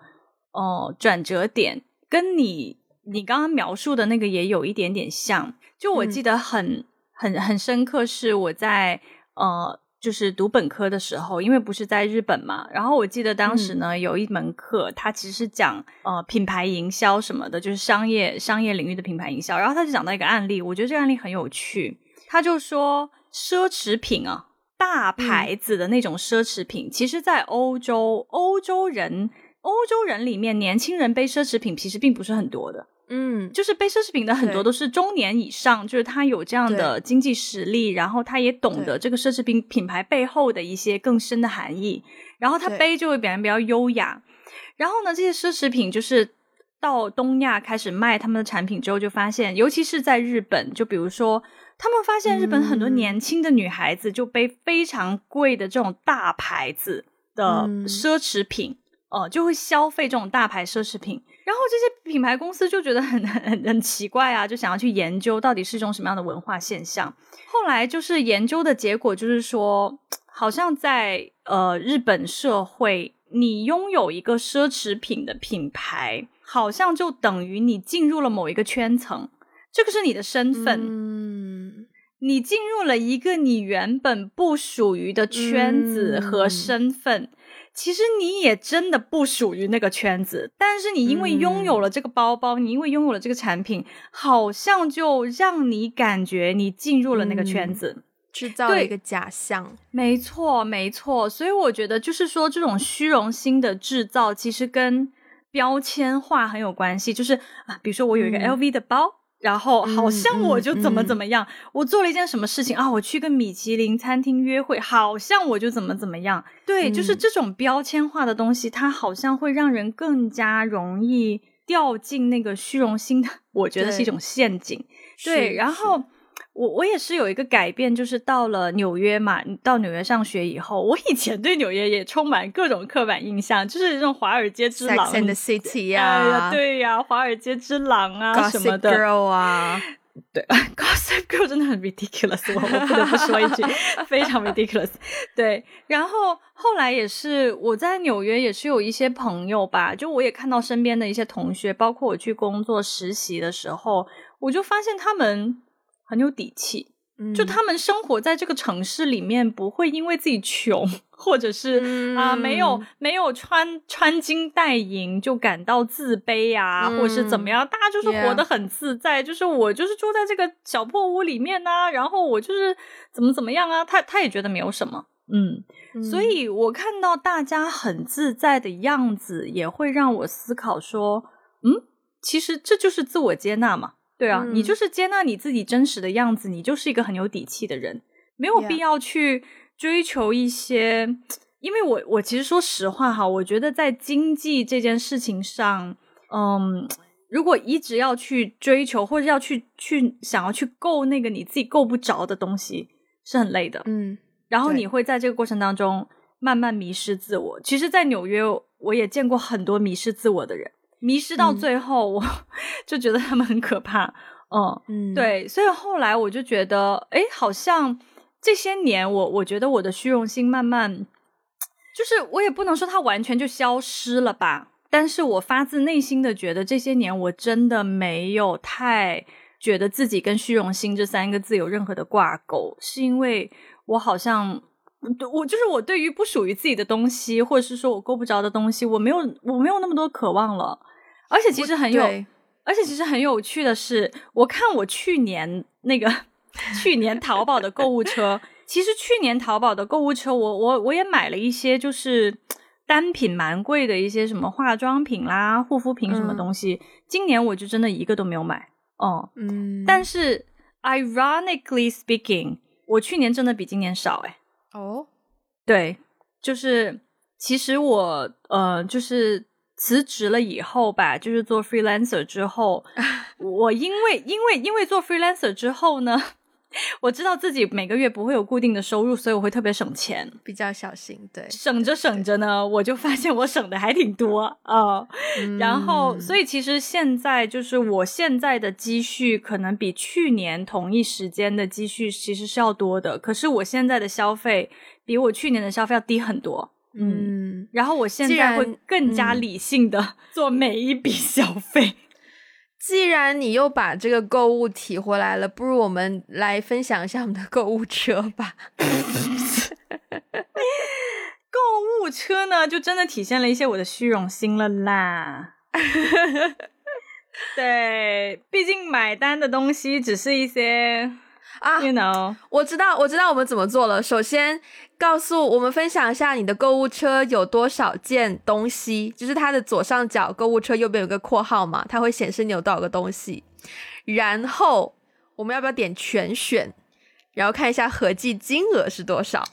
哦转折点，跟你你刚刚描述的那个也有一点点像。就我记得很很很深刻，是我在呃。就是读本科的时候，因为不是在日本嘛，然后我记得当时呢有一门课，它其实是讲呃品牌营销什么的，就是商业商业领域的品牌营销。然后他就讲到一个案例，我觉得这个案例很有趣。他就说奢侈品啊，大牌子的那种奢侈品，其实，在欧洲，欧洲人欧洲人里面，年轻人背奢侈品其实并不是很多的。嗯，就是背奢侈品的很多都是中年以上，就是他有这样的经济实力，然后他也懂得这个奢侈品品牌背后的一些更深的含义，然后他背就会表现比较优雅。然后呢，这些奢侈品就是到东亚开始卖他们的产品之后，就发现，尤其是在日本，就比如说他们发现日本很多年轻的女孩子就背非常贵的这种大牌子的奢侈品，哦，就会消费这种大牌奢侈品。然后这些品牌公司就觉得很 很很奇怪啊，就想要去研究到底是一种什么样的文化现象。后来就是研究的结果就是说，好像在呃日本社会，你拥有一个奢侈品的品牌，好像就等于你进入了某一个圈层，这个是你的身份。嗯，你进入了一个你原本不属于的圈子和身份。其实你也真的不属于那个圈子，但是你因为拥有了这个包包，你因为拥有了这个产品，好像就让你感觉你进入了那个圈子，制造了一个假象。没错，没错。所以我觉得，就是说这种虚荣心的制造，其实跟标签化很有关系。就是啊，比如说我有一个 LV 的包。然后好像我就怎么怎么样，我做了一件什么事情啊？我去跟米其林餐厅约会，好像我就怎么怎么样。对，就是这种标签化的东西，它好像会让人更加容易掉进那个虚荣心的，我觉得是一种陷阱。对，然后。我我也是有一个改变，就是到了纽约嘛，到纽约上学以后，我以前对纽约也充满各种刻板印象，就是这种华尔街之狼的 city 呀，对呀，华尔街之狼啊什么的，girl 啊，对，gossip girl 真的很 ridiculous，我我不得不说一句，非常 ridiculous。对，然后后来也是我在纽约也是有一些朋友吧，就我也看到身边的一些同学，包括我去工作实习的时候，我就发现他们。很有底气，就他们生活在这个城市里面，不会因为自己穷，或者是啊没有没有穿穿金戴银就感到自卑啊，或者是怎么样？大家就是活得很自在，就是我就是住在这个小破屋里面呐，然后我就是怎么怎么样啊？他他也觉得没有什么，嗯，所以我看到大家很自在的样子，也会让我思考说，嗯，其实这就是自我接纳嘛。对啊，你就是接纳你自己真实的样子，你就是一个很有底气的人，没有必要去追求一些。因为我我其实说实话哈，我觉得在经济这件事情上，嗯，如果一直要去追求或者要去去想要去够那个你自己够不着的东西，是很累的。嗯，然后你会在这个过程当中慢慢迷失自我。其实，在纽约，我也见过很多迷失自我的人。迷失到最后，我 就觉得他们很可怕。嗯，对，所以后来我就觉得，哎，好像这些年，我我觉得我的虚荣心慢慢，就是我也不能说它完全就消失了吧，但是我发自内心的觉得这些年我真的没有太觉得自己跟虚荣心这三个字有任何的挂钩，是因为我好像我就是我对于不属于自己的东西，或者是说我够不着的东西，我没有我没有那么多渴望了。而且其实很有，而且其实很有趣的是，我看我去年那个 去年淘宝的购物车，其实去年淘宝的购物车，我我我也买了一些，就是单品蛮贵的一些什么化妆品啦、护肤品什么东西。今年我就真的一个都没有买。哦，嗯，但是 ironically speaking，我去年真的比今年少，哎，哦，对，就是其实我呃，就是辞职了以后吧，就是做 freelancer 之后，我因为因为因为做 freelancer 之后呢。我知道自己每个月不会有固定的收入，所以我会特别省钱，比较小心。对，省着省着呢，我就发现我省的还挺多啊。然后，所以其实现在就是我现在的积蓄可能比去年同一时间的积蓄其实是要多的，可是我现在的消费比我去年的消费要低很多。嗯，然后我现在会更加理性的 做每一笔消费。既然你又把这个购物提回来了，不如我们来分享一下我们的购物车吧。购物车呢，就真的体现了一些我的虚荣心了啦。对，毕竟买单的东西只是一些啊，you know，我知道，我知道我们怎么做了。首先。告诉我们分享一下你的购物车有多少件东西，就是它的左上角购物车右边有个括号嘛，它会显示你有多少个东西。然后我们要不要点全选，然后看一下合计金额是多少？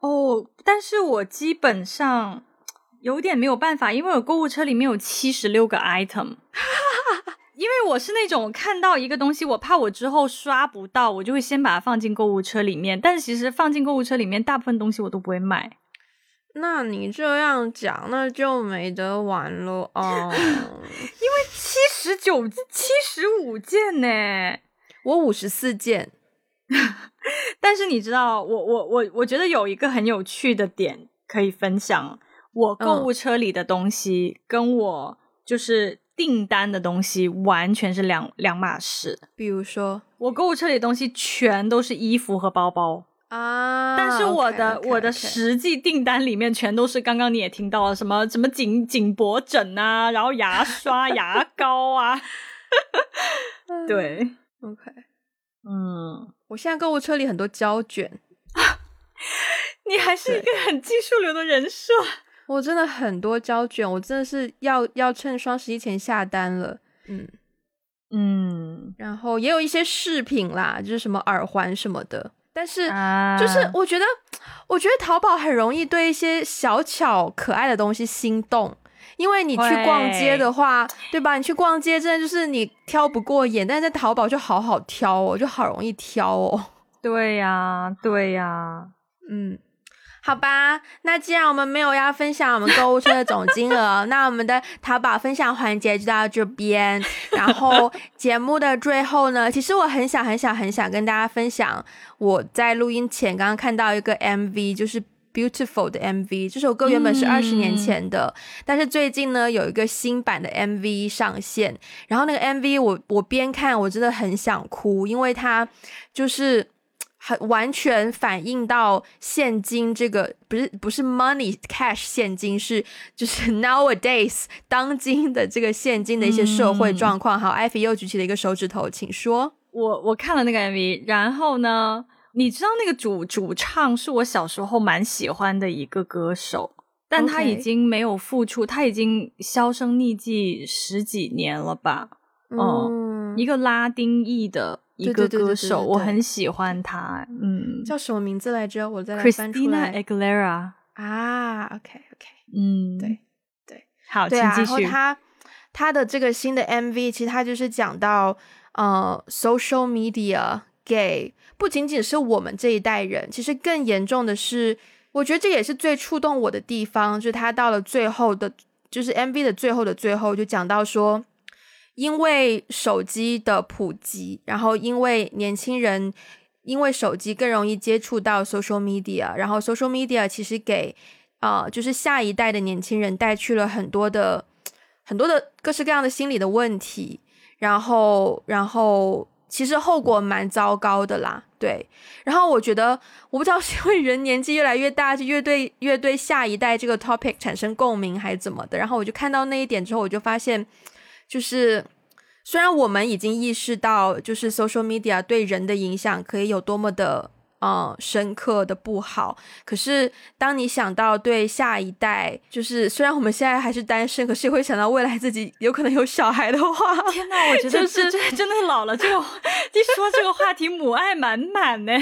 哦，但是我基本上有点没有办法，因为我购物车里面有七十六个 item。因为我是那种看到一个东西，我怕我之后刷不到，我就会先把它放进购物车里面。但是其实放进购物车里面，大部分东西我都不会买。那你这样讲，那就没得玩了哦。因为七十九、七十五件呢，我五十四件。但是你知道，我我我我觉得有一个很有趣的点可以分享，我购物车里的东西跟我就是。订单的东西完全是两两码事。比如说，我购物车里的东西全都是衣服和包包。啊，但是我的我的实际订单里面全都是刚刚你也听到了什么什么颈颈脖枕啊，然后牙刷、牙膏啊，对，OK，嗯，我现在购物车里很多胶卷，你还是一个很技术流的人设。我真的很多胶卷，我真的是要要趁双十一前下单了。嗯嗯，然后也有一些饰品啦，就是什么耳环什么的。但是就是我觉得，我觉得淘宝很容易对一些小巧可爱的东西心动，因为你去逛街的话，对吧？你去逛街真的就是你挑不过眼，但是在淘宝就好好挑哦，就好容易挑哦。对呀，对呀，嗯。好吧，那既然我们没有要分享我们购物车的总金额，那我们的淘宝分享环节就到这边。然后 节目的最后呢，其实我很想、很想、很想跟大家分享，我在录音前刚刚看到一个 MV，就是 Beautiful 的 MV。这首歌原本是二十年前的，但是最近呢有一个新版的 MV 上线。然后那个 MV 我我边看我真的很想哭，因为它就是。很完全反映到现金这个不是不是 money cash 现金是就是 nowadays 当今的这个现金的一些社会状况。好，艾菲又举起了一个手指头，请说。我我看了那个 MV，然后呢，你知道那个主主唱是我小时候蛮喜欢的一个歌手，但他已经没有复出，他已经销声匿迹十几年了吧？嗯，一个拉丁裔的。一个歌手，我很喜欢他，嗯，叫什么名字来着？我再来翻出来。Christina Aguilera 啊，OK OK，嗯，对对，好，请继续。然后他他的这个新的 MV，其实他就是讲到呃，social media 给不仅仅是我们这一代人，其实更严重的是，我觉得这也是最触动我的地方，就是他到了最后的，就是 MV 的最后的最后，就讲到说。因为手机的普及，然后因为年轻人因为手机更容易接触到 social media，然后 social media 其实给啊就是下一代的年轻人带去了很多的很多的各式各样的心理的问题，然后然后其实后果蛮糟糕的啦。对，然后我觉得，我不知道是因为人年纪越来越大，就越对越对下一代这个 topic 产生共鸣，还是怎么的。然后我就看到那一点之后，我就发现，就是虽然我们已经意识到，就是 social media 对人的影响可以有多么的。嗯，深刻的不好。可是，当你想到对下一代，就是虽然我们现在还是单身，可是也会想到未来自己有可能有小孩的话，天哪！我觉得这这真的老了。这个 一说这个话题，母爱满满呢。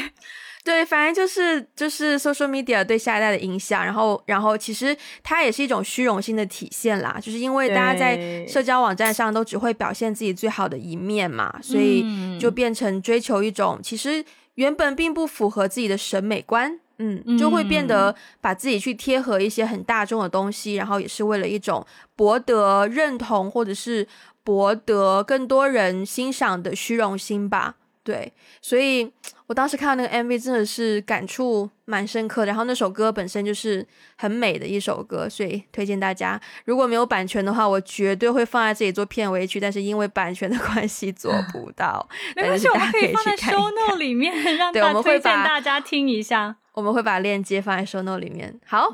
对，反正就是就是 social media 对下一代的影响。然后，然后其实它也是一种虚荣心的体现啦，就是因为大家在社交网站上都只会表现自己最好的一面嘛，所以就变成追求一种其实。原本并不符合自己的审美观，嗯，就会变得把自己去贴合一些很大众的东西，然后也是为了一种博得认同或者是博得更多人欣赏的虚荣心吧。对，所以我当时看到那个 MV 真的是感触蛮深刻的。然后那首歌本身就是很美的一首歌，所以推荐大家。如果没有版权的话，我绝对会放在这里做片尾曲。但是因为版权的关系做不到。没关系，我们可以放在 show note 里面，让大家推荐大家听一下。我们会把链接放在 show note 里面。好，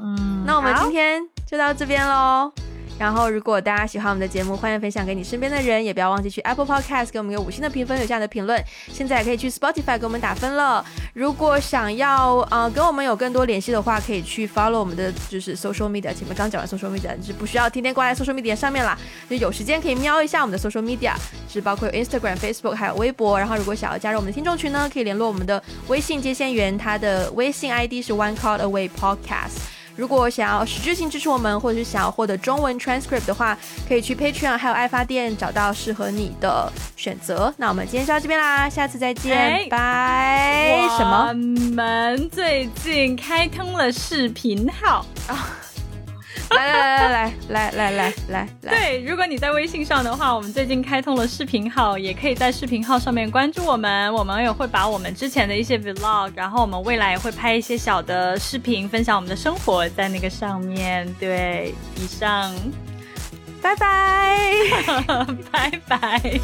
那我们今天就到这边喽。然后，如果大家喜欢我们的节目，欢迎分享给你身边的人，也不要忘记去 Apple Podcast 给我们一个五星的评分，留下你的评论。现在也可以去 Spotify 给我们打分了。如果想要呃跟我们有更多联系的话，可以去 follow 我们的就是 social media。前面刚讲完 social media，就是不需要天天挂在 social media 上面啦，就有时间可以瞄一下我们的 social media，是包括有 Instagram、Facebook 还有微博。然后，如果想要加入我们的听众群呢，可以联络我们的微信接线员，他的微信 ID 是 One Call Away Podcast。如果想要实质性支持我们，或者是想要获得中文 transcript 的话，可以去 Patreon 还有爱发电找到适合你的选择。那我们今天就到这边啦，下次再见，拜。什么？我们最近开通了视频号啊。来来来来来来来来来！对，如果你在微信上的话，我们最近开通了视频号，也可以在视频号上面关注我们。我们也会把我们之前的一些 vlog，然后我们未来也会拍一些小的视频，分享我们的生活在那个上面。对，以上，拜拜，拜拜。